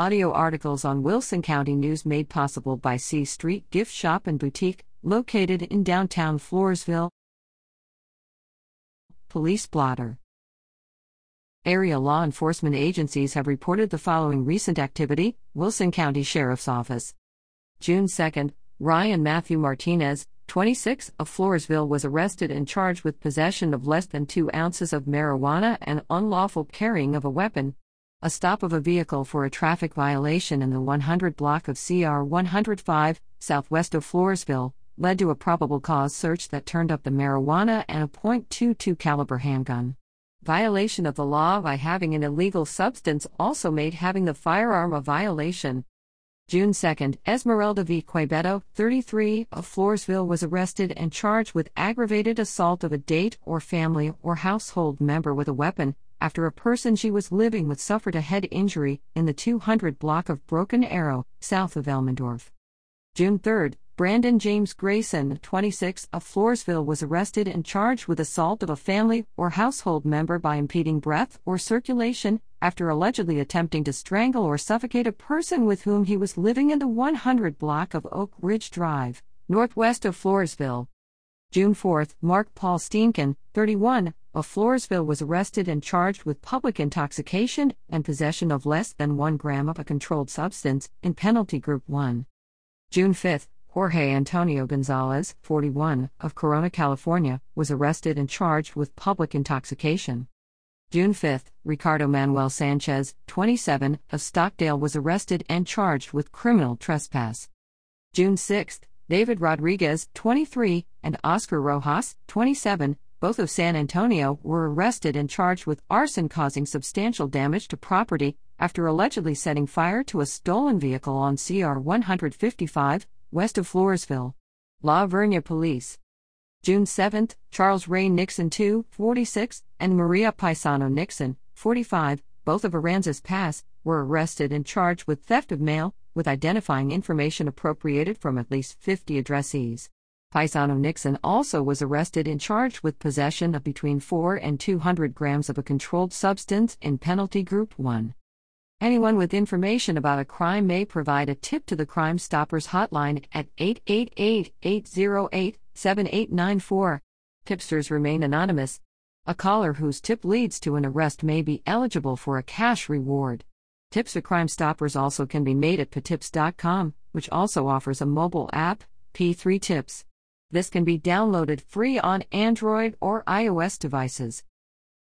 Audio articles on Wilson County News made possible by C Street Gift Shop and Boutique, located in downtown Floresville. Police blotter. Area law enforcement agencies have reported the following recent activity Wilson County Sheriff's Office. June 2, Ryan Matthew Martinez, 26, of Floresville was arrested and charged with possession of less than two ounces of marijuana and unlawful carrying of a weapon. A stop of a vehicle for a traffic violation in the 100 block of CR 105, southwest of Floresville, led to a probable cause search that turned up the marijuana and a .22 caliber handgun. Violation of the law by having an illegal substance also made having the firearm a violation. June 2, Esmeralda V. Quebedo, 33, of Floresville was arrested and charged with aggravated assault of a date or family or household member with a weapon, after a person she was living with suffered a head injury in the 200 block of Broken Arrow, south of Elmendorf. June 3, Brandon James Grayson, 26, of Floresville was arrested and charged with assault of a family or household member by impeding breath or circulation after allegedly attempting to strangle or suffocate a person with whom he was living in the 100 block of Oak Ridge Drive, northwest of Floresville. June 4, Mark Paul Steenken, 31, of Floresville was arrested and charged with public intoxication and possession of less than 1 gram of a controlled substance in Penalty Group 1. June 5, Jorge Antonio Gonzalez, 41, of Corona, California, was arrested and charged with public intoxication. June 5, Ricardo Manuel Sanchez, 27, of Stockdale was arrested and charged with criminal trespass. June 6, David Rodriguez, 23, and Oscar Rojas, 27, both of San Antonio, were arrested and charged with arson causing substantial damage to property after allegedly setting fire to a stolen vehicle on CR 155, west of Floresville. La Vernia Police. June 7, Charles Ray Nixon II, 46, and Maria Paisano Nixon, 45, both of Aransas Pass, were arrested and charged with theft of mail, with identifying information appropriated from at least 50 addressees. Paisano Nixon also was arrested and charged with possession of between 4 and 200 grams of a controlled substance in Penalty Group 1. Anyone with information about a crime may provide a tip to the Crime Stoppers hotline at 888 808 7894. Tipsters remain anonymous. A caller whose tip leads to an arrest may be eligible for a cash reward. Tips for Crime Stoppers also can be made at patips.com, which also offers a mobile app, P3 Tips. This can be downloaded free on Android or iOS devices.